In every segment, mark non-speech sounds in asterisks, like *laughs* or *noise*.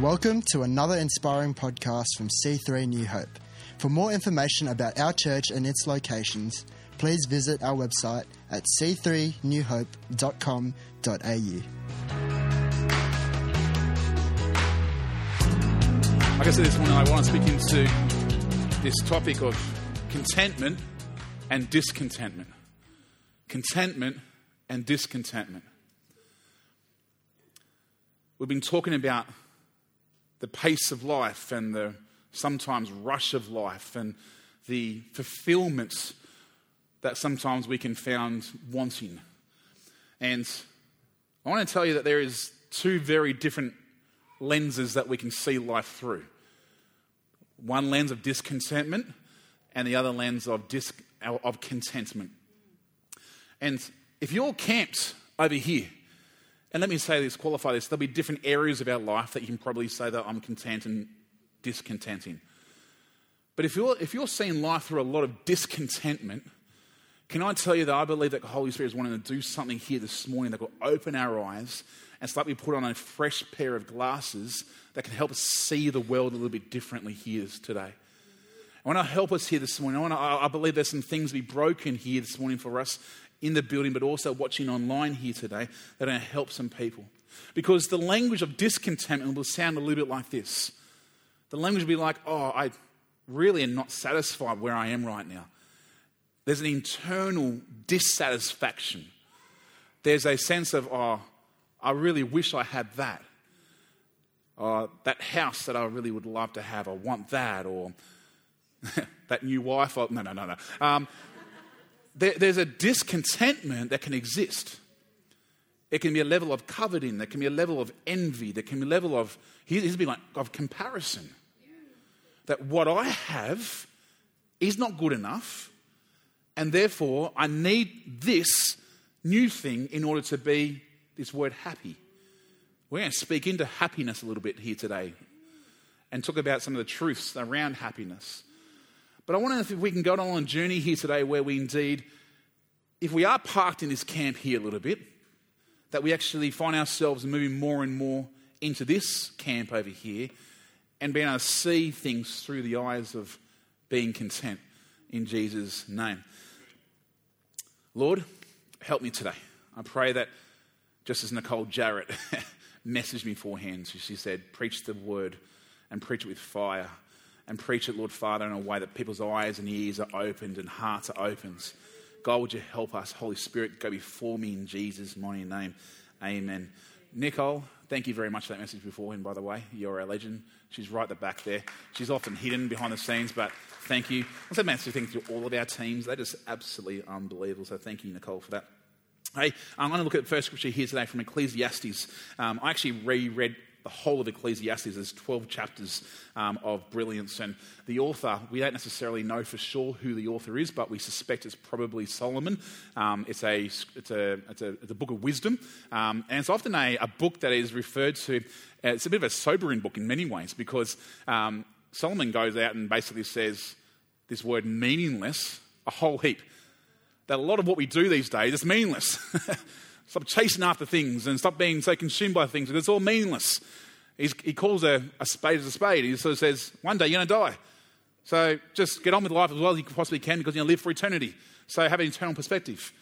Welcome to another inspiring podcast from C3 New Hope. For more information about our church and its locations, please visit our website at c3newhope.com.au. Like I said this morning, I want to speak into this topic of contentment and discontentment. Contentment and discontentment. We've been talking about the pace of life and the sometimes rush of life and the fulfillments that sometimes we can find wanting. And I want to tell you that there is two very different lenses that we can see life through. One lens of discontentment and the other lens of, dis- of contentment. And if you're camped over here, and let me say this, qualify this, there'll be different areas of our life that you can probably say that I'm content and discontenting. But if you're, if you're seeing life through a lot of discontentment, can I tell you that I believe that the Holy Spirit is wanting to do something here this morning that will open our eyes and start we put on a fresh pair of glasses that can help us see the world a little bit differently here today. I want to help us here this morning. I, want to, I believe there's some things to be broken here this morning for us in the building, but also watching online here today that are going to help some people. Because the language of discontentment will sound a little bit like this. The language will be like, oh, I really am not satisfied where I am right now. There's an internal dissatisfaction. There's a sense of, oh, I really wish I had that. Uh, that house that I really would love to have, I want that, or *laughs* that new wife. no, no, no, no. Um, there, there's a discontentment that can exist. It can be a level of coveting, there can be a level of envy, there can be a level of, here's be like, of comparison. That what I have is not good enough, and therefore I need this new thing in order to be this word happy. We're going to speak into happiness a little bit here today and talk about some of the truths around happiness. But I wonder if we can go on a journey here today where we indeed, if we are parked in this camp here a little bit, that we actually find ourselves moving more and more into this camp over here and being able to see things through the eyes of being content in Jesus' name. Lord, help me today. I pray that just as Nicole Jarrett *laughs* messaged me beforehand, she said, preach the word and preach it with fire and preach it, Lord Father, in a way that people's eyes and ears are opened and hearts are opened. God, would you help us? Holy Spirit, go before me in Jesus' mighty name. Amen. Nicole, thank you very much for that message beforehand, by the way. You're a legend. She's right at the back there. She's often hidden behind the scenes, but thank you. Say massive thank you to all of our teams. They're just absolutely unbelievable. So thank you, Nicole, for that. Hey, I'm going to look at the first scripture here today from Ecclesiastes. Um, I actually reread the whole of Ecclesiastes. There's 12 chapters um, of brilliance. And the author, we don't necessarily know for sure who the author is, but we suspect it's probably Solomon. Um, it's, a, it's, a, it's, a, it's a book of wisdom. Um, and it's often a, a, book that is referred to, uh, it's a bit of a sobering book in many ways because um, Solomon goes out and basically says this word meaningless a whole heap. That a lot of what we do these days is meaningless. *laughs* Stop chasing after things and stop being so consumed by things. Because it's all meaningless. He's, he calls a, a spade a spade. He sort of says, one day you're going to die. So just get on with life as well as you possibly can because you're going to live for eternity. So have an eternal perspective.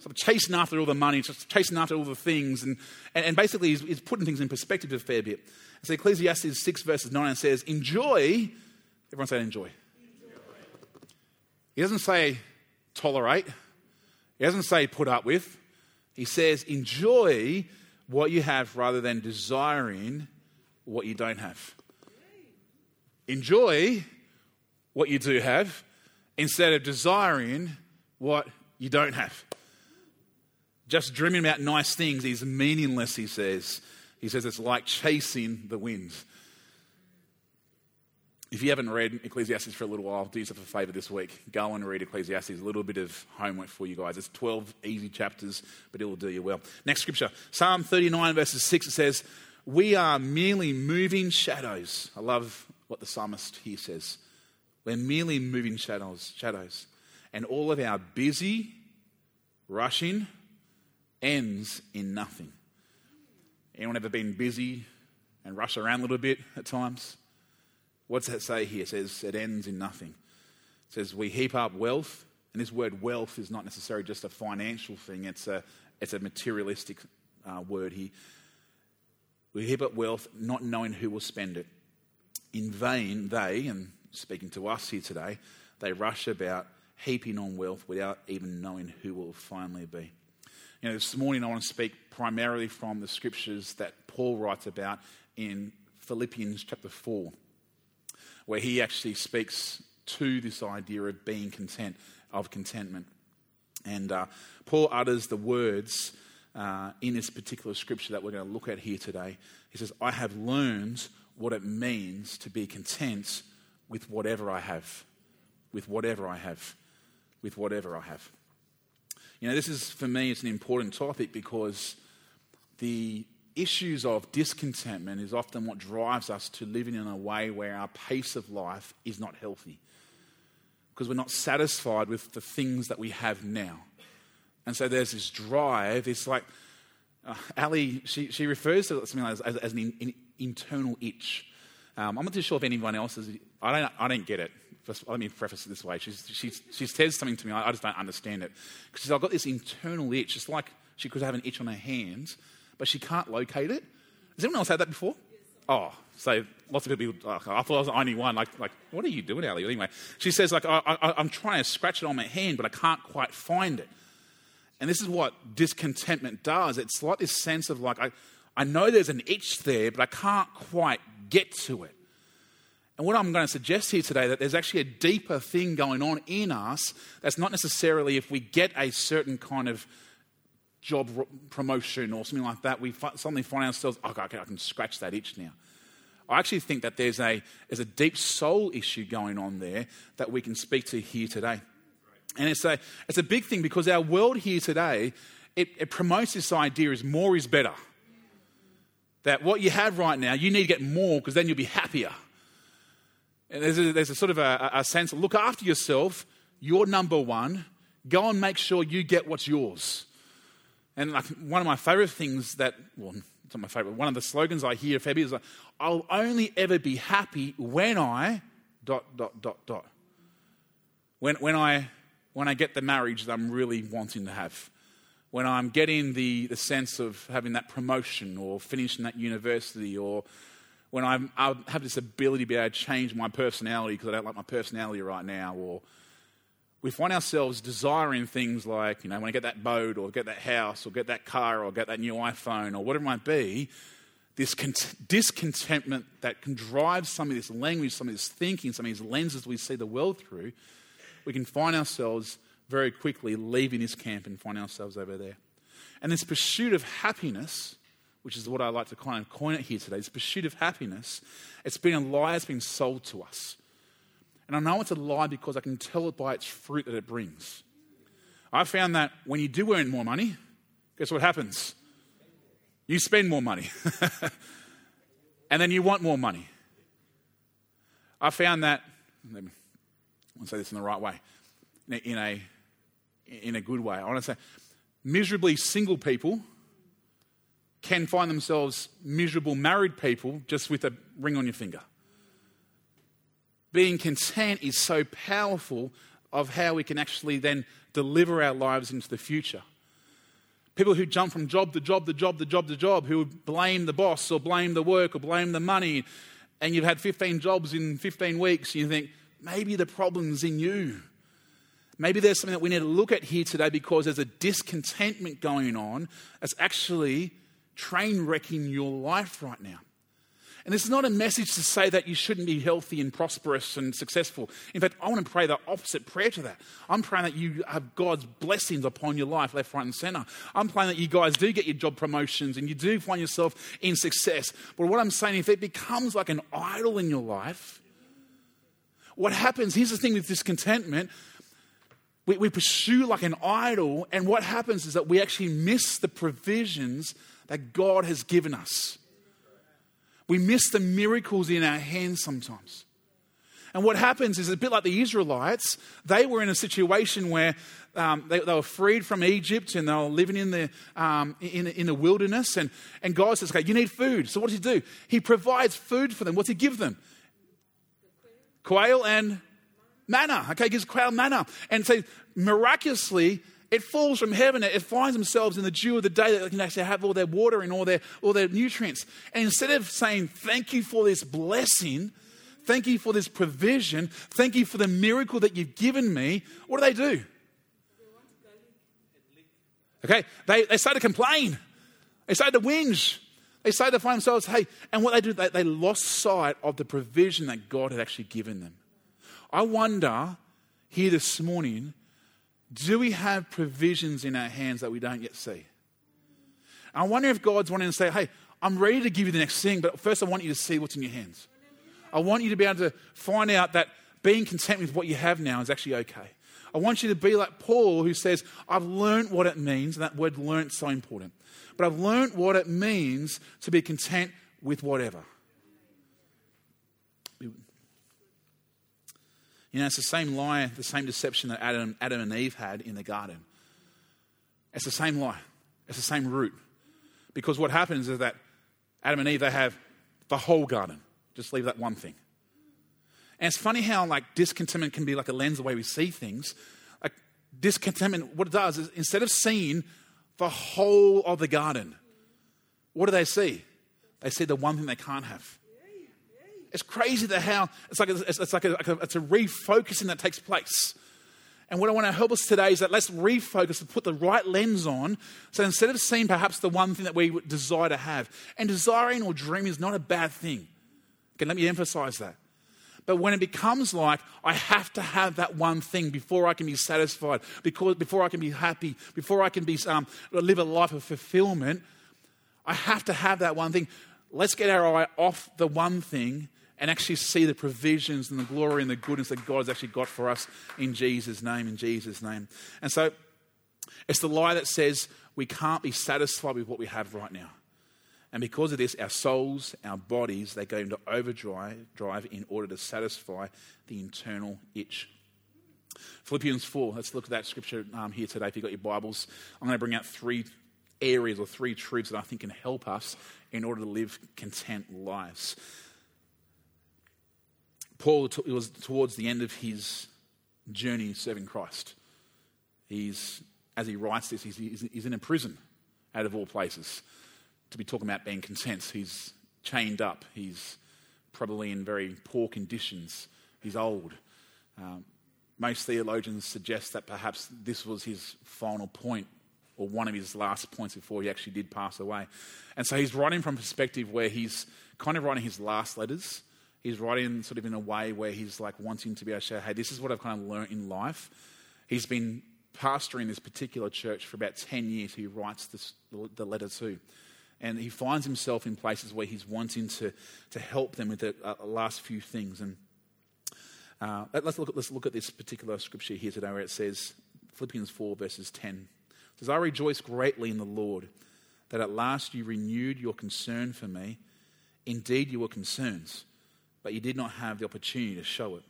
Stop chasing after all the money, just chasing after all the things. And, and, and basically, he's, he's, putting things in perspective a fair bit. So Ecclesiastes 6, verses 9 says, Enjoy. Everyone say enjoy. He doesn't say tolerate. He doesn't say put up with. He says, enjoy what you have rather than desiring what you don't have. Enjoy what you do have instead of desiring what you don't have. Just dreaming about nice things is meaningless, he says. He says it's like chasing the wind. If you haven't read Ecclesiastes for a little while, do yourself a favor this week. Go and read Ecclesiastes. A little bit of homework for you guys. It's 12 easy chapters, but it will do you well. Next scripture Psalm 39, verses 6, it says, We are merely moving shadows. I love what the psalmist here says. We're merely moving shadows, shadows. And all of our busy, rushing ends in nothing. Anyone ever been busy and rush around a little bit at times. What's that say here? It says it ends in nothing. It says we heap up wealth, and this word wealth is not necessarily just a financial thing, it's a, it's a materialistic uh, word here. We heap up wealth not knowing who will spend it. In vain, they, and speaking to us here today, they rush about heaping on wealth without even knowing who will finally be. You know, this morning I want to speak primarily from the scriptures that Paul writes about in Philippians chapter 4, where he actually speaks to this idea of being content, of contentment. And uh, Paul utters the words uh, in this particular scripture that we're going to look at here today. He says, I have learned what it means to be content with whatever I have. With whatever I have. With whatever I have. You know, this is, for me, it's an important topic because the issues of discontentment is often what drives us to living in a way where our pace of life is not healthy. Because we're not satisfied with the things that we have now. And so there's this drive. It's like, uh, Ali, she, she refers to something as, as, as an, in, an, internal itch. Um, I'm not too sure if anyone else is. I don't, I don't get it. First, let me preface it this way. She's, she's, she says something to me, I, I just don't understand it. Because I've got this internal itch. It's like she could have an itch on her hands, but she can't locate it. Has anyone else had that before? Oh, so lots of people, oh, I thought I was the only one. Like, like what are you doing, Ali? Anyway, she says, like, I, I, I'm trying to scratch it on my hand, but I can't quite find it. And this is what discontentment does. It's like this sense of like, I, I know there's an itch there, but I can't quite get to it. And what I'm going to suggest here today that there's actually a deeper thing going on in us that's not necessarily if we get a certain kind of job promotion or something like that, we suddenly find ourselves, oh, okay, I can scratch that itch now. I actually think that there's a, there's a deep soul issue going on there that we can speak to here today. And it's a, it's a big thing because our world here today, it, it promotes this idea is more is better. That what you have right now, you need to get more because then you'll be happier. And there's a, there's a sort of a, a sense look after yourself, you're number one, go and make sure you get what's yours. And like one of my favorite things that, well, it's not my favorite, one of the slogans I hear Febby is like, I'll only ever be happy when I dot, dot, dot, dot. When, when, I, when I get the marriage that I'm really wanting to have. When I'm getting the, the sense of having that promotion or finishing that university or when I'm, I have this ability to be able to change my personality because I don't like my personality right now, or we find ourselves desiring things like, you know, when I get that boat or get that house or get that car or get that new iPhone or whatever it might be, this cont- discontentment that can drive some of this language, some of this thinking, some of these lenses we see the world through, we can find ourselves very quickly leaving this camp and find ourselves over there. And this pursuit of happiness which is what I like to kind of coin it here today, this pursuit of happiness, it's been a lie that's been sold to us. And I know it's a lie because I can tell it by its fruit that it brings. I found that when you do earn more money, guess what happens? You spend more money. *laughs* and then you want more money. I found that, let me, I want to say this in the right way, in a, in a good way. I want to say, miserably single people can find themselves miserable married people just with a ring on your finger. Being content is so powerful of how we can actually then deliver our lives into the future. People who jump from job to job to job to job to job, who blame the boss or blame the work or blame the money, and you've had 15 jobs in 15 weeks, and you think, maybe the problem's in you. Maybe there's something that we need to look at here today because there's a discontentment going on that's actually train wrecking your life right now. And this is not a message to say that you shouldn't be healthy and prosperous and successful. In fact, I want to pray the opposite prayer to that. I'm praying that you have God's blessings upon your life, left, right, and center. I'm praying that you guys do get your job promotions and you do find yourself in success. But what I'm saying, if it becomes like an idol in your life, what happens, here's the thing with discontentment. We, we pursue like an idol, and what happens is that we actually miss the provisions that God has given us. We miss the miracles in our hands sometimes. And what happens is a bit like the Israelites, they were in a situation where um, they, they, were freed from Egypt and they were living in the, um, in, in the wilderness. And, and God says, okay, you need food. So what does he do? He provides food for them. What does he give them? Quail and manna. Okay, gives quail manna. And so miraculously, it falls from heaven. It finds themselves in the dew of the day that they can actually have all their water and all their, all their nutrients. And instead of saying, Thank you for this blessing, thank you for this provision, thank you for the miracle that you've given me, what do they do? Okay, they, they start to complain. They start to whinge. They start to find themselves, hey, and what they do, they, they lost sight of the provision that God had actually given them. I wonder here this morning do we have provisions in our hands that we don't yet see? I wonder if God's wanting to say, hey, I'm ready to give you the next thing, but first I want you to see what's in your hands. I want you to be able to find out that being content with what you have now is actually okay. I want you to be like Paul, who says, I've learned what it means, and that word learnt so important. But I've learned what it means to be content with whatever. You know, it's the same lie, the same deception that Adam, Adam and Eve had in the garden. It's the same lie, it's the same root. Because what happens is that Adam and Eve, they have the whole garden. Just leave that one thing. And it's funny how like discontentment can be like a lens the way we see things. Like discontentment, what it does is instead of seeing the whole of the garden, what do they see? They see the one thing they can't have. It's crazy that how it's like it's like a, like a, it's a refocusing that takes place. And what I want to help us today is that let's refocus and put the right lens on. So instead of seeing perhaps the one thing that we desire to have, and desiring or dreaming is not a bad thing. Okay, let me emphasize that. But when it becomes like, I have to have that one thing before I can be satisfied, because, before I can be happy, before I can be, um, live a life of fulfillment, I have to have that one thing. Let's get our eye off the one thing and actually see the provisions and the glory and the goodness that God's actually got for us in Jesus' name, in Jesus' name. And so it's the lie that says we can't be satisfied with what we have right now. And because of this, our souls, our bodies, they go into overdrive drive in order to satisfy the internal itch. Philippians 4, let's look at that scripture um, here today. If you've got your Bibles, I'm going to bring out three areas or three truths that I think can help us in order to live content lives. Paul was towards the end of his journey serving Christ. He's, as he writes this, he's, he's in a prison, out of all places, to be talking about being content. He's chained up. He's probably in very poor conditions. He's old. Um, most theologians suggest that perhaps this was his final point or one of his last points before he actually did pass away. And so he's writing from a perspective where he's kind of writing his last letters he's writing sort of in a way where he's like wanting to be able to show, hey, this is what I've kind of learned in life. He's been pastoring this particular church for about 10 years. He writes this, the letter to. And he finds himself in places where he's wanting to, to help them with the uh, last few things. And uh, let's, look at, let's look at this particular scripture here today where it says, Philippians 4, verses 10. It says, I rejoice greatly in the Lord that at last you renewed your concern for me. Indeed, your concerns but you did not have the opportunity to show it.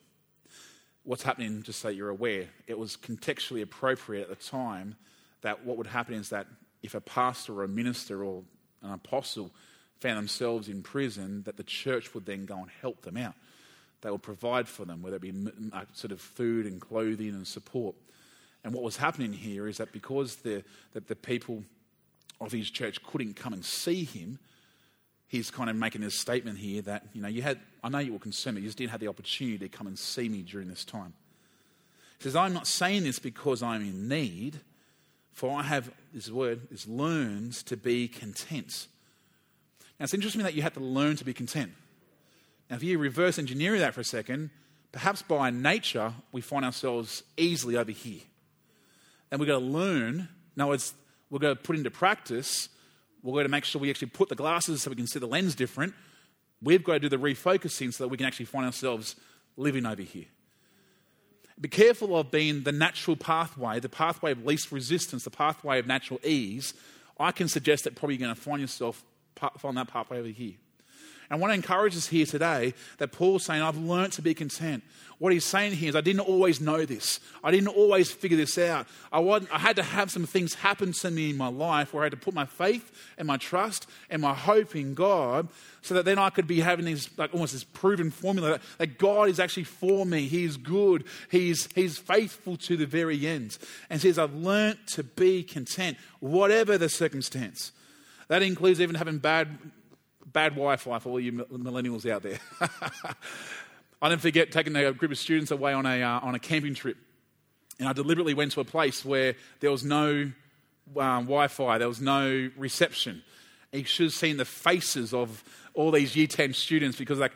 What's happening, just so you're aware, it was contextually appropriate at the time that what would happen is that if a pastor or a minister or an apostle found themselves in prison, that the church would then go and help them out. They would provide for them, whether it be uh, sort of food and clothing and support. And what was happening here is that because the, that the people of his church couldn't come and see him, he's kind of making this statement here that, you know, you had, I know you were concerned, but you just didn't have the opportunity to come and see me during this time. He says, I'm not saying this because I'm in need, for I have, this word is learned to be content. Now, it's interesting that you have to learn to be content. Now, if you reverse engineer that for a second, perhaps by nature, we find ourselves easily over here. And we've got to learn, in other words, we've got to put into practice we're going to make sure we actually put the glasses so we can see the lens different. We've got to do the refocusing so that we can actually find ourselves living over here. Be careful of being the natural pathway, the pathway of least resistance, the pathway of natural ease. I can suggest that probably you're going to find yourself find that pathway over here. And what I encourage us here today that Paul's saying, I've learned to be content. What he's saying here is, I didn't always know this. I didn't always figure this out. I, I had to have some things happen to me in my life where I had to put my faith and my trust and my hope in God so that then I could be having this, like almost this proven formula that, that God is actually for me. He is good. He's, he's faithful to the very end. And says, I've learned to be content, whatever the circumstance. That includes even having bad, bad Wi Fi for all you millennials out there. *laughs* I didn't forget taking a group of students away on a, uh, on a camping trip. And I deliberately went to a place where there was no um, Wi Fi, there was no reception. And you should have seen the faces of all these year 10 students because, like,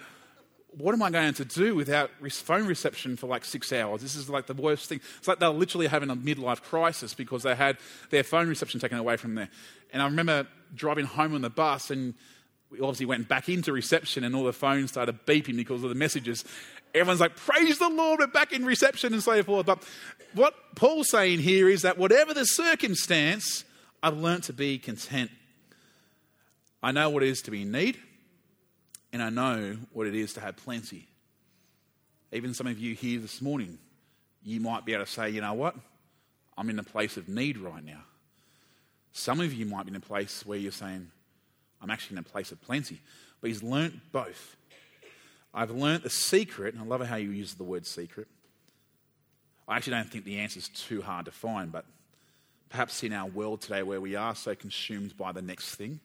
what am I going to do without phone reception for like six hours? This is like the worst thing. It's like they're literally having a midlife crisis because they had their phone reception taken away from them. And I remember driving home on the bus and we obviously went back into reception and all the phones started beeping because of the messages. Everyone's like, Praise the Lord, we're back in reception and so forth. But what Paul's saying here is that whatever the circumstance, I've learnt to be content. I know what it is to be in need, and I know what it is to have plenty. Even some of you here this morning, you might be able to say, you know what? I'm in a place of need right now. Some of you might be in a place where you're saying, I'm actually in a place of plenty. But he's learnt both. I've learnt the secret, and I love how you use the word secret. I actually don't think the answer is too hard to find, but perhaps in our world today where we are so consumed by the next thing,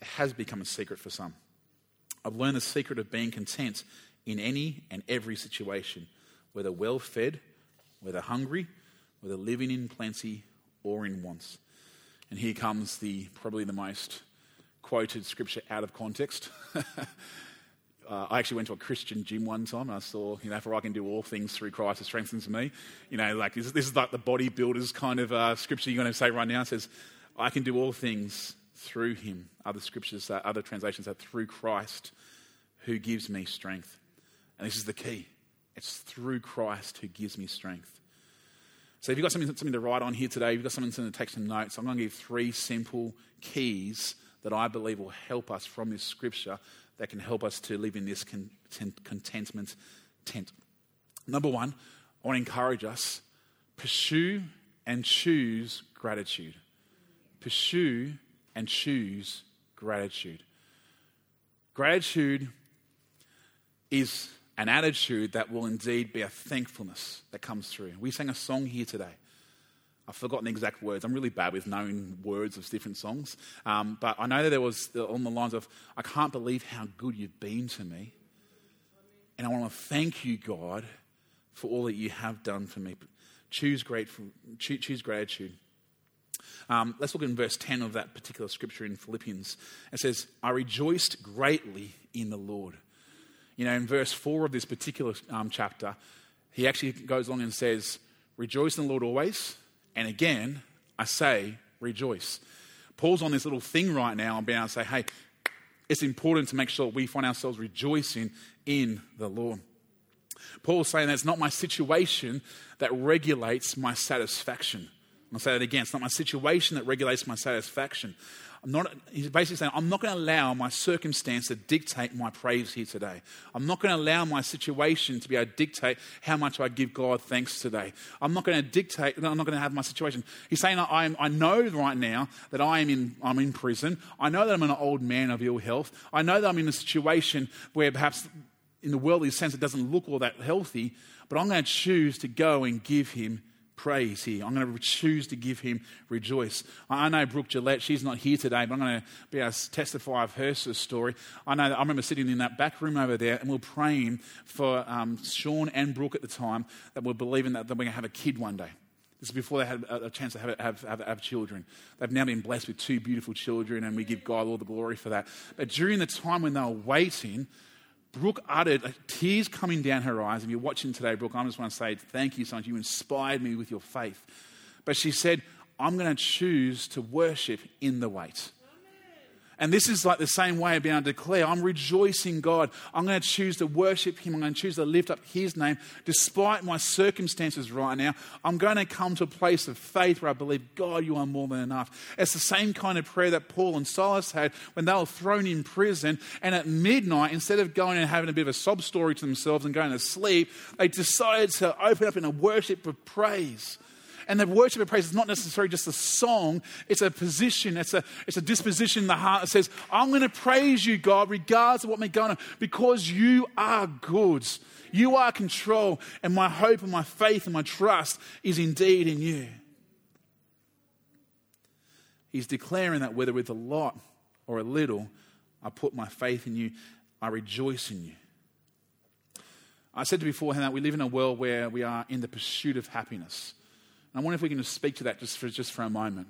it has become a secret for some. I've learned the secret of being content in any and every situation, whether well fed, whether hungry, whether living in plenty or in wants. And here comes the probably the most quoted scripture out of context. *laughs* Uh, I actually went to a Christian gym one time and I saw, you know, for I can do all things through Christ who strengthens me. You know, like this, this is like the bodybuilder's kind of uh, scripture you're going to say right now. It says, I can do all things through him. Other scriptures, uh, other translations are through Christ who gives me strength. And this is the key it's through Christ who gives me strength. So if you've got something, something to write on here today, if you've got something to take some notes, I'm going to give three simple keys that I believe will help us from this scripture that can help us to live in this content, contentment tent. Number one, I want to encourage us pursue and choose gratitude. Pursue and choose gratitude. Gratitude is an attitude that will indeed be a thankfulness that comes through. We sang a song here today I've forgotten the exact words. I'm really bad with knowing words of different songs. Um, but I know that there was on the lines of, I can't believe how good you've been to me. And I want to thank you, God, for all that you have done for me. Choose, grateful, choose, choose gratitude. Um, let's look in verse 10 of that particular scripture in Philippians. It says, I rejoiced greatly in the Lord. You know, in verse 4 of this particular um, chapter, he actually goes along and says, Rejoice in the Lord always. And again, I say, rejoice. Paul's on this little thing right now and being able to say, hey, it's important to make sure we find ourselves rejoicing in the Lord. Paul's saying that it's not my situation that regulates my satisfaction. I'll say that again. It's not my situation that regulates my satisfaction. I'm not, he's basically saying, I'm not going to allow my circumstance to dictate my praise here today. I'm not going to allow my situation to be able to dictate how much I give God thanks today. I'm not going to dictate, I'm not going to have my situation. He's saying, I, I know right now that I am in, I'm in prison. I know that I'm an old man of ill health. I know that I'm in a situation where perhaps in the worldly sense it doesn't look all that healthy, but I'm going to choose to go and give him praise here. I'm going to choose to give him rejoice. I know Brooke Gillette, she's not here today, but I'm going to be able to testify of her story. I know that I remember sitting in that back room over there and we are praying for um, Sean and Brooke at the time that we're believing that, that we're going to have a kid one day. This is before they had a chance to have, have, have, have, children. They've now been blessed with two beautiful children, and we give God all the glory for that. But during the time when they were waiting, Brooke uttered like, tears coming down her eyes. If you're watching today, Brooke, I just want to say thank you so much. You inspired me with your faith. But she said, I'm going to choose to worship in the wait. And this is like the same way being able to declare, I'm rejoicing God. I'm going to choose to worship Him. I'm going to choose to lift up His name despite my circumstances right now. I'm going to come to a place of faith where I believe, God, you are more than enough. It's the same kind of prayer that Paul and Silas had when they were thrown in prison. And at midnight, instead of going and having a bit of a sob story to themselves and going to sleep, they decided to open up in a worship of praise. And the worship of praise is not necessarily just a song, it's a position, it's a, it's a disposition in the heart that says, I'm going to praise you, God, regardless of what may go on, because you are good. You are control, and my hope and my faith and my trust is indeed in you. He's declaring that whether with a lot or a little, I put my faith in you, I rejoice in you. I said to beforehand that we live in a world where we are in the pursuit of happiness. I wonder if we can just speak to that just for, just for a moment.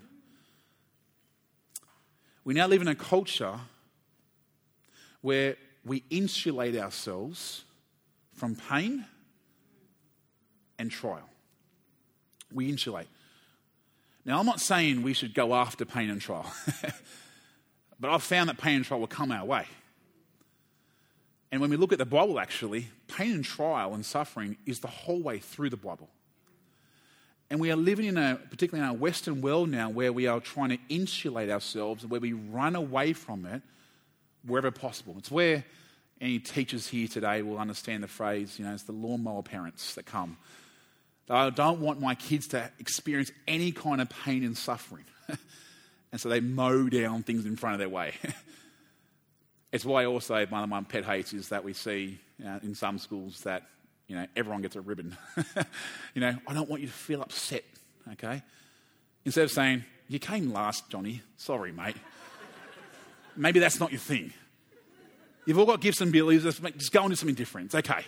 We now live in a culture where we insulate ourselves from pain and trial. We insulate. Now, I'm not saying we should go after pain and trial, *laughs* but I've found that pain and trial will come our way. And when we look at the Bible, actually, pain and trial and suffering is the whole way through the Bible. And we are living in a, particularly in our Western world now, where we are trying to insulate ourselves, where we run away from it wherever possible. It's where any teachers here today will understand the phrase, you know, it's the lawnmower parents that come. I don't want my kids to experience any kind of pain and suffering. *laughs* and so they mow down things in front of their way. *laughs* it's why also one of my pet hates is that we see you know, in some schools that you know, everyone gets a ribbon. *laughs* you know, I don't want you to feel upset, okay? Instead of saying, you came last, Johnny, sorry, mate. Maybe that's not your thing. You've all got gifts and abilities, just go and do something different. Okay.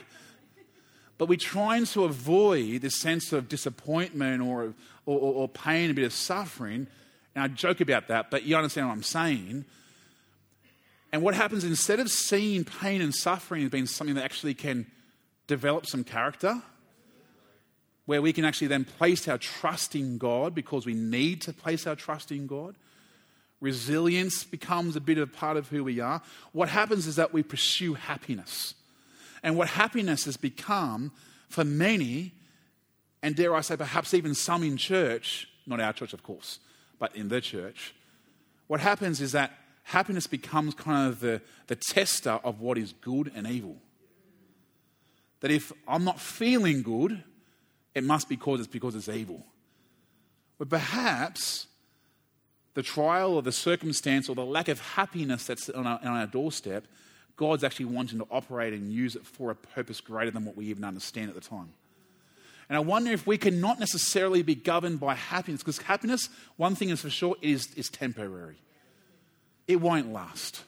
But we're trying to avoid this sense of disappointment or, or, or pain, a bit of suffering. And I joke about that, but you understand what I'm saying. And what happens instead of seeing pain and suffering as being something that actually can develop some character where we can actually then place our trust in God because we need to place our trust in God. Resilience becomes a bit of a part of who we are. What happens is that we pursue happiness. And what happiness has become for many, and dare I say, perhaps even some in church, not our church, of course, but in the church, what happens is that happiness becomes kind of the, the tester of what is good and evil that if I'm not feeling good, it must be because it's because it's evil. But perhaps the trial or the circumstance or the lack of happiness that's on our, on our doorstep, God's actually wanting to operate and use it for a purpose greater than what we even understand at the time. And I wonder if we can not necessarily be governed by happiness, because happiness, one thing is for sure, is, is temporary. It won't last.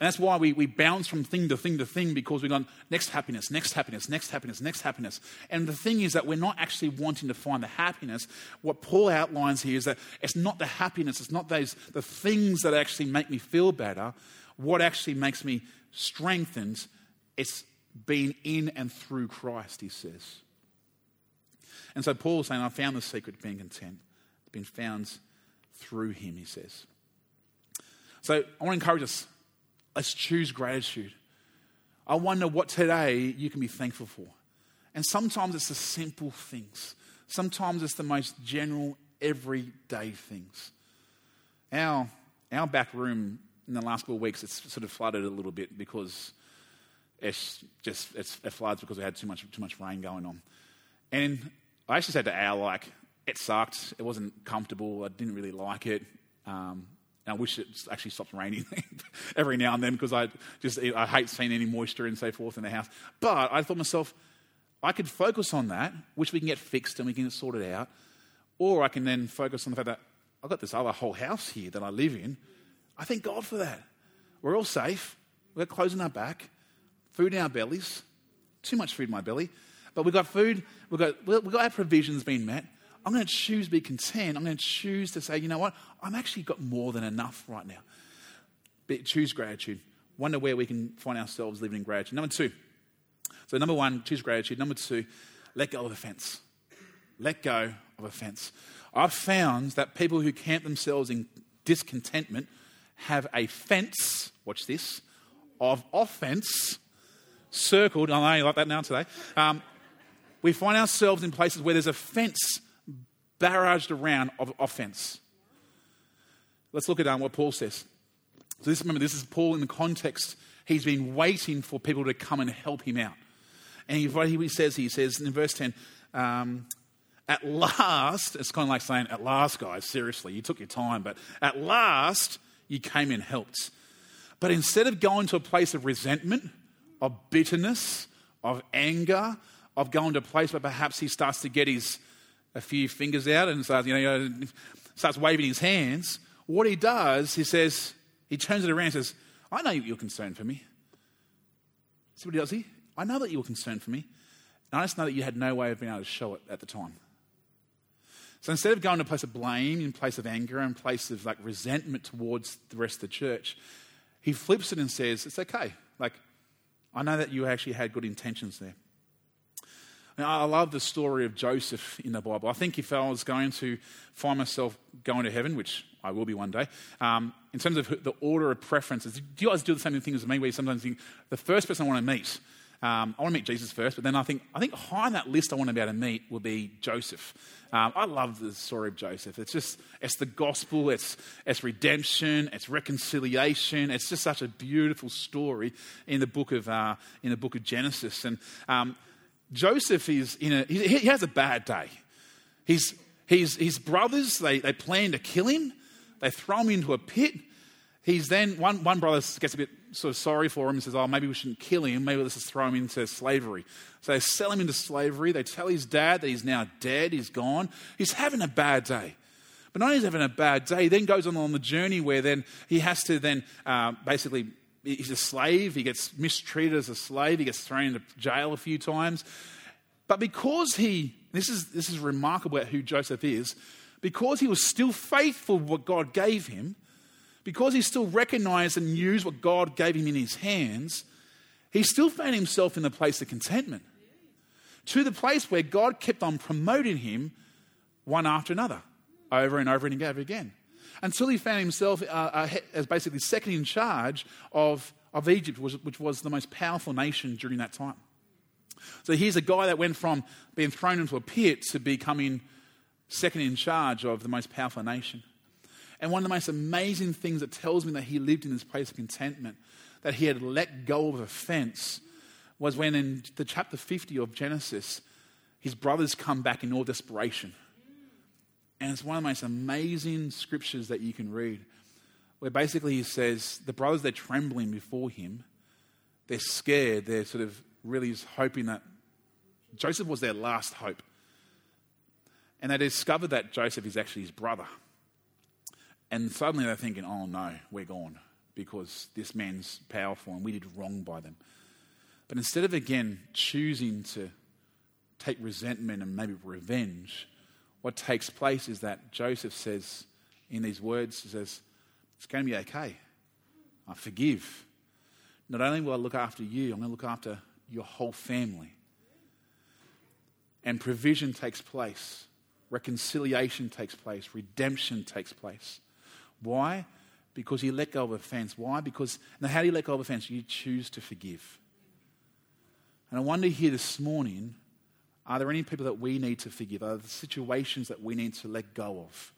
And that's why we, we bounce from thing to thing to thing because we've gone next happiness, next happiness, next happiness, next happiness. And the thing is that we're not actually wanting to find the happiness. What Paul outlines here is that it's not the happiness, it's not those the things that actually make me feel better. What actually makes me strengthened, it's being in and through Christ, he says. And so Paul is saying, I found the secret of being content. It's been found through him, he says. So I want to encourage us Let's choose gratitude. I wonder what today you can be thankful for. And sometimes it's the simple things, sometimes it's the most general, everyday things. Our, our back room in the last couple of weeks, it's sort of flooded a little bit because it's just it's, it floods because we had too much too much rain going on. And I actually said to Al, like, it sucked. It wasn't comfortable. I didn't really like it. Um, and I wish it actually stopped raining *laughs* every now and then because I just I hate seeing any moisture and so forth in the house. But I thought myself, I could focus on that, which we can get fixed and we can get sorted out, or I can then focus on the fact that I've got this other whole house here that I live in. I thank God for that. We're all safe. We've got clothes in our back, food in our bellies. Too much food in my belly, but we've got food. We've got we've got our provisions being met. I'm going to choose to be content. I'm going to choose to say, you know what? I'm actually got more than enough right now. But choose gratitude. Wonder where we can find ourselves living in gratitude. Number two. So, number one, choose gratitude. Number two, let go of offense. Let go of offense. I've found that people who camp themselves in discontentment have a fence, watch this, of offense circled. I know you like that now today. Um, we find ourselves in places where there's a fence barraged around of offense. Let's look at um, what Paul says. So this, remember, this is Paul in the context. He's been waiting for people to come and help him out. And he, what he says, he says in verse 10, um, at last, it's kind of like saying, at last, guys, seriously, you took your time, but at last, you came and helped. But instead of going to a place of resentment, of bitterness, of anger, of going to a place where perhaps he starts to get his a few fingers out and starts, you know, starts waving his hands, what he does, he says, he turns it around and says, I know you're concerned for me. See what he does he? I know that you were concerned for me. And I just know that you had no way of being able to show it at the time. So instead of going to a place of blame, in place of anger, in place of like resentment towards the rest of the church, he flips it and says, It's okay. Like, I know that you actually had good intentions there. Now, I love the story of Joseph in the Bible. I think if I was going to find myself going to heaven, which I will be one day, um, in terms of the order of preferences, do you guys do the same thing as me where you sometimes think, the first person I want to meet, um, I want to meet Jesus first, but then I think, I think high on that list I want to be able to meet will be Joseph. Um, I love the story of Joseph. It's just, it's the gospel, it's, it's redemption, it's reconciliation. It's just such a beautiful story in the book of, uh, in the book of Genesis. And um, Joseph is in a, he, he has a bad day. His, his, his brothers, they, they plan to kill him. They throw him into a pit. He's then, one, one brother gets a bit sort of sorry for him and says, oh, maybe we shouldn't kill him. Maybe let's just throw him into slavery. So they sell him into slavery. They tell his dad that he's now dead, he's gone. He's having a bad day. But not only is having a bad day, he then goes on on the journey where then he has to then uh, basically he's a slave. He gets mistreated as a slave. He gets thrown into jail a few times. But because he, this is, this is remarkable who Joseph is, because he was still faithful to what God gave him, because he still recognized and used what God gave him in his hands, he still found himself in the place of contentment. To the place where God kept on promoting him one after another, over and over and over again until he found himself uh, uh, as basically second in charge of, of Egypt, which was the most powerful nation during that time. So here's a guy that went from being thrown into a pit to becoming second in charge of the most powerful nation. And one of the most amazing things that tells me that he lived in this place of contentment, that he had let go of offense, was when in the chapter 50 of Genesis, his brothers come back in all desperation and it's one of the most amazing scriptures that you can read, where basically he says the brothers, they're trembling before him. They're scared. They're sort of really hoping that Joseph was their last hope. And they discover that Joseph is actually his brother. And suddenly they're thinking, oh no, we're gone because this man's powerful and we did wrong by them. But instead of again choosing to take resentment and maybe revenge, what takes place is that Joseph says, in these words, he says, It's going to be okay. I forgive. Not only will I look after you, I'm going to look after your whole family. And provision takes place, reconciliation takes place, redemption takes place. Why? Because you let go of offense. Why? Because, now how do you let go of offense? You choose to forgive. And I wonder here this morning, are there any people that we need to forgive? Are there situations that we need to let go of?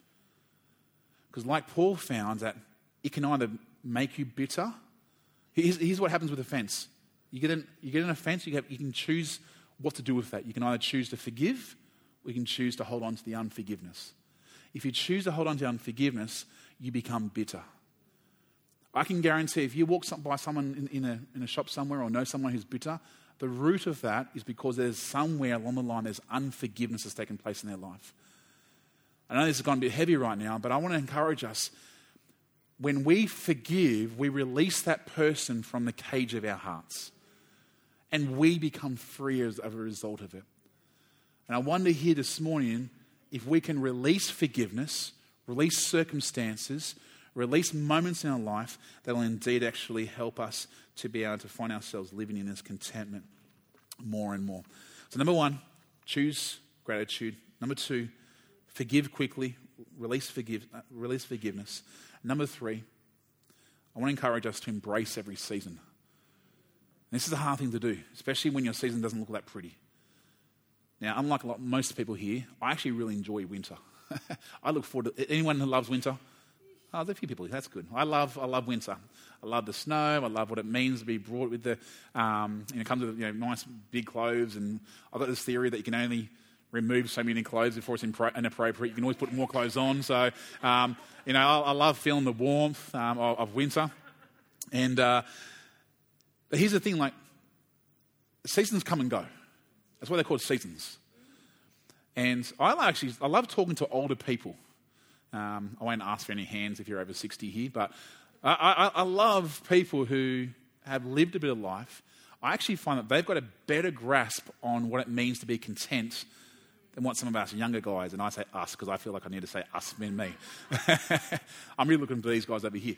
Because, like Paul found, that it can either make you bitter. Here's, here's what happens with offense you get an, you get an offense, you, have, you can choose what to do with that. You can either choose to forgive or you can choose to hold on to the unforgiveness. If you choose to hold on to unforgiveness, you become bitter. I can guarantee if you walk by someone in, in, a, in a shop somewhere or know someone who's bitter, the root of that is because there's somewhere along the line there's unforgiveness that's taken place in their life. I know this is going to be heavy right now, but I want to encourage us. When we forgive, we release that person from the cage of our hearts. And we become free as a result of it. And I wonder here this morning if we can release forgiveness, release circumstances, release moments in our life that will indeed actually help us to be able to find ourselves living in this contentment more and more. So, number one, choose gratitude. Number two, forgive quickly, release, forgive, uh, release forgiveness. Number three, I want to encourage us to embrace every season. And this is a hard thing to do, especially when your season doesn't look that pretty. Now, unlike lot, most people here, I actually really enjoy winter. *laughs* I look forward to anyone who loves winter. Oh, there's a few people. That's good. I love, I love winter. I love the snow. I love what it means to be brought with the, um, you know, it comes with you know, nice big clothes. And I've got this theory that you can only remove so many clothes before it's inappropriate. You can always put more clothes on. So, um, you know, I, I, love feeling the warmth um, of, of, winter. And uh, but here's the thing: like seasons come and go. That's why they're called seasons. And I actually I love talking to older people. Um, I won't ask for any hands if you're over 60 here, but I, I, I love people who have lived a bit of life. I actually find that they've got a better grasp on what it means to be content than what some of us younger guys, and I say us because I feel like I need to say us, mean me. *laughs* I'm really looking for these guys over here.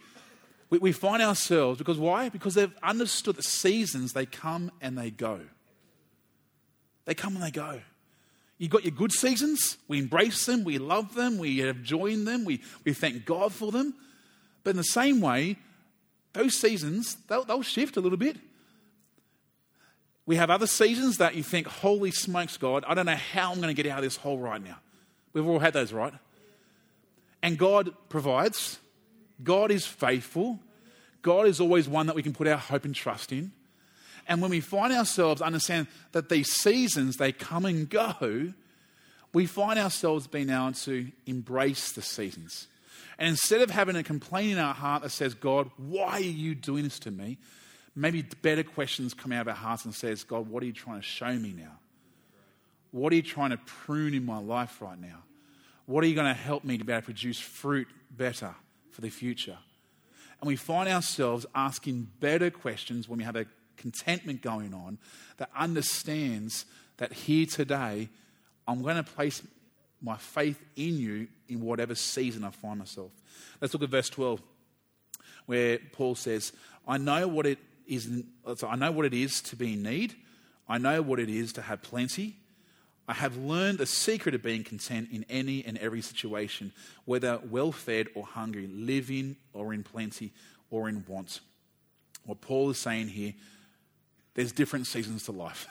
We, we find ourselves, because why? Because they've understood the seasons, they come and they go. They come and they go. You've got your good seasons, we embrace them, we love them, we have joined them, we, we thank God for them. But in the same way, those seasons, they'll, they'll shift a little bit. We have other seasons that you think, holy smokes, God, I don't know how I'm going to get out of this hole right now. We've all had those, right? And God provides. God is faithful. God is always one that we can put our hope and trust in. And when we find ourselves understand that these seasons, they come and go, we find ourselves being able to embrace the seasons. And instead of having a complaint in our heart that says, God, why are you doing this to me? Maybe better questions come out of our hearts and says, God, what are you trying to show me now? What are you trying to prune in my life right now? What are you going to help me to be able to produce fruit better for the future? And we find ourselves asking better questions when we have a contentment going on that understands that here today, I'm going to place my faith in you in whatever season I find myself. Let's look at verse 12, where Paul says, I know what it is, I know what it is to be in need. I know what it is to have plenty. I have learned the secret of being content in any and every situation, whether well fed or hungry, living or in plenty or in want. What Paul is saying here there's different seasons to life.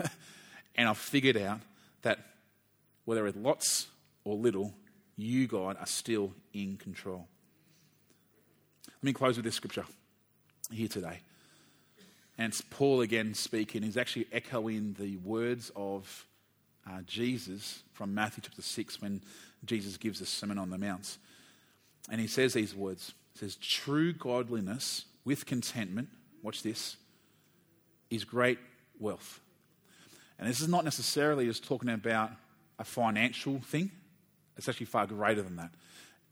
*laughs* and I've figured out that whether it's lots or little, you, God, are still in control. Let me close with this scripture here today. And it's Paul again speaking. He's actually echoing the words of uh, Jesus from Matthew chapter 6 when Jesus gives the Sermon on the Mount. And he says these words He says, True godliness with contentment, watch this, is great wealth. And this is not necessarily just talking about a financial thing, it's actually far greater than that.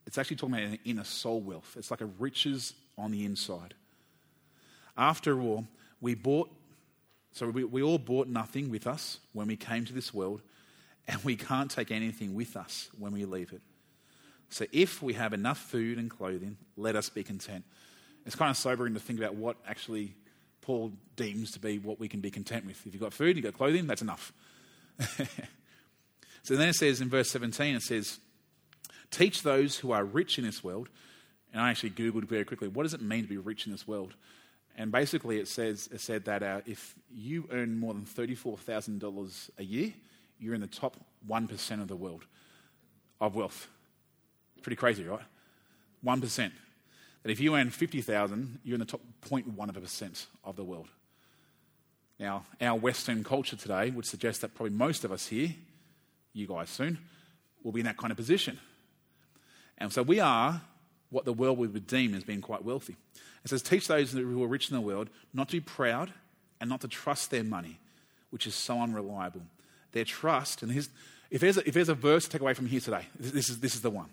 It's actually talking about an inner soul wealth. It's like a riches on the inside. After all, we bought, so we, we all bought nothing with us when we came to this world, and we can't take anything with us when we leave it. So if we have enough food and clothing, let us be content. It's kind of sobering to think about what actually Paul deems to be what we can be content with. If you've got food, you've got clothing, that's enough. *laughs* so then it says in verse 17, it says, Teach those who are rich in this world. And I actually Googled very quickly, what does it mean to be rich in this world? And basically, it says it said that uh, if you earn more than $34,000 a year, you're in the top 1% of the world of wealth. Pretty crazy, right? 1% that if you earn 50,000, you're in the top 0.1 of the world. Now, our Western culture today would suggest that probably most of us here, you guys soon, will be in that kind of position. And so we are what the world would deem as being quite wealthy. It says, Teach those who are rich in the world not to be proud and not to trust their money, which is so unreliable. Their trust, and if there's, a, if there's a verse to take away from here today, this is, this is the one.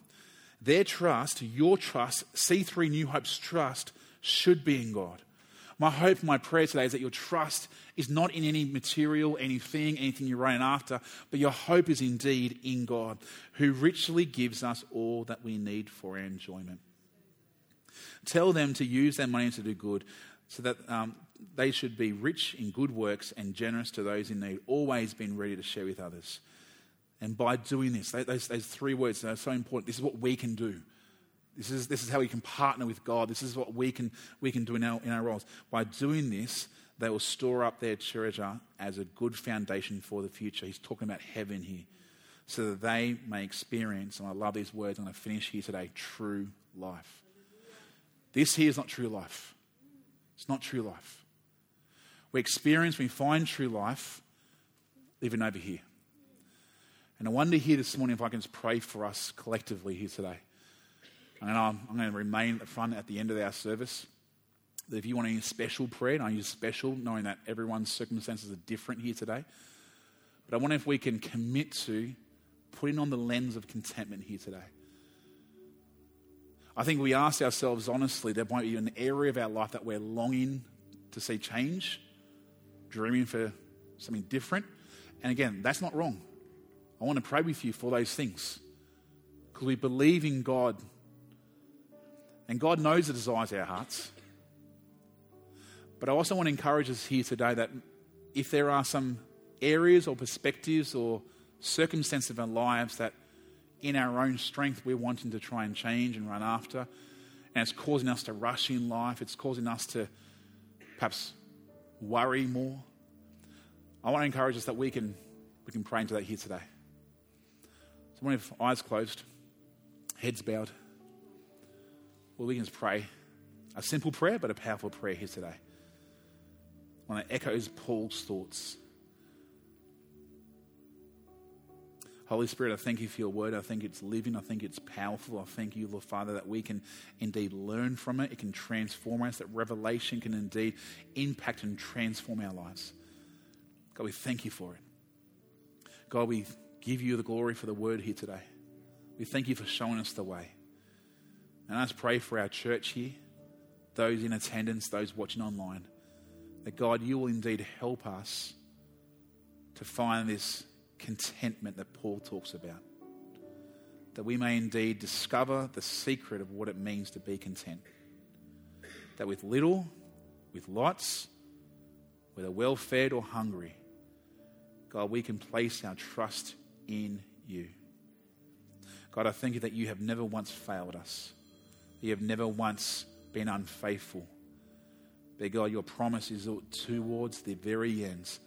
Their trust, your trust, C3 New Hope's trust, should be in God. My hope, my prayer today is that your trust is not in any material, anything, anything you're running after, but your hope is indeed in God, who richly gives us all that we need for our enjoyment. Tell them to use their money to do good, so that um, they should be rich in good works and generous to those in need, always being ready to share with others. And by doing this, those, those three words are so important. This is what we can do. This is, this is how we can partner with God. This is what we can, we can do in our, in our roles. By doing this, they will store up their treasure as a good foundation for the future. He's talking about heaven here. So that they may experience, and I love these words, I'm going to finish here today true life. This here is not true life. It's not true life. We experience, we find true life living over here. And I wonder here this morning if I can just pray for us collectively here today. And I'm, I'm going to remain at the front at the end of our service. That if you want any special prayer, and I use special, knowing that everyone's circumstances are different here today. But I wonder if we can commit to putting on the lens of contentment here today. I think we ask ourselves honestly, there might be an area of our life that we're longing to see change, dreaming for something different. And again, that's not wrong. I want to pray with you for those things because we believe in God. And God knows the desires of our hearts. But I also want to encourage us here today that if there are some areas or perspectives or circumstances of our lives that in our own strength we're wanting to try and change and run after, and it's causing us to rush in life, it's causing us to perhaps worry more. I want to encourage us that we can, we can pray into that here today. So, when have eyes closed, heads bowed, well, we can just pray a simple prayer, but a powerful prayer here today. One that echoes Paul's thoughts. Holy Spirit, I thank you for your word. I think it's living. I think it's powerful. I thank you, Lord Father, that we can indeed learn from it. It can transform us, that revelation can indeed impact and transform our lives. God, we thank you for it. God, we give you the glory for the word here today. We thank you for showing us the way. And I just pray for our church here, those in attendance, those watching online, that God, you will indeed help us to find this contentment that Paul talks about. That we may indeed discover the secret of what it means to be content. That with little, with lots, whether well fed or hungry, God, we can place our trust in you. God, I thank you that you have never once failed us. You have never once been unfaithful. But God, your promise is towards the very ends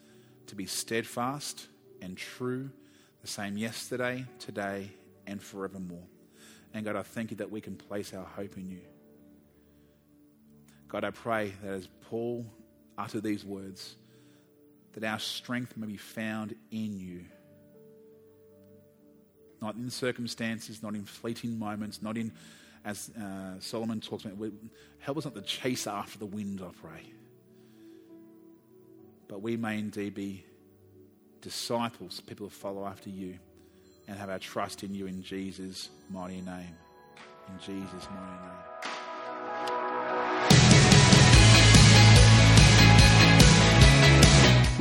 to be steadfast and true, the same yesterday, today, and forevermore. And God, I thank you that we can place our hope in you. God, I pray that as Paul uttered these words, that our strength may be found in you. Not in circumstances, not in fleeting moments, not in, as uh, Solomon talks about, help us not to chase after the wind, I pray. But we may indeed be disciples, people who follow after you, and have our trust in you in Jesus' mighty name. In Jesus' mighty name.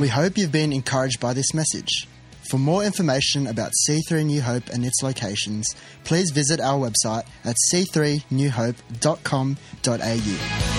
We hope you've been encouraged by this message. For more information about C3 New Hope and its locations, please visit our website at c3newhope.com.au.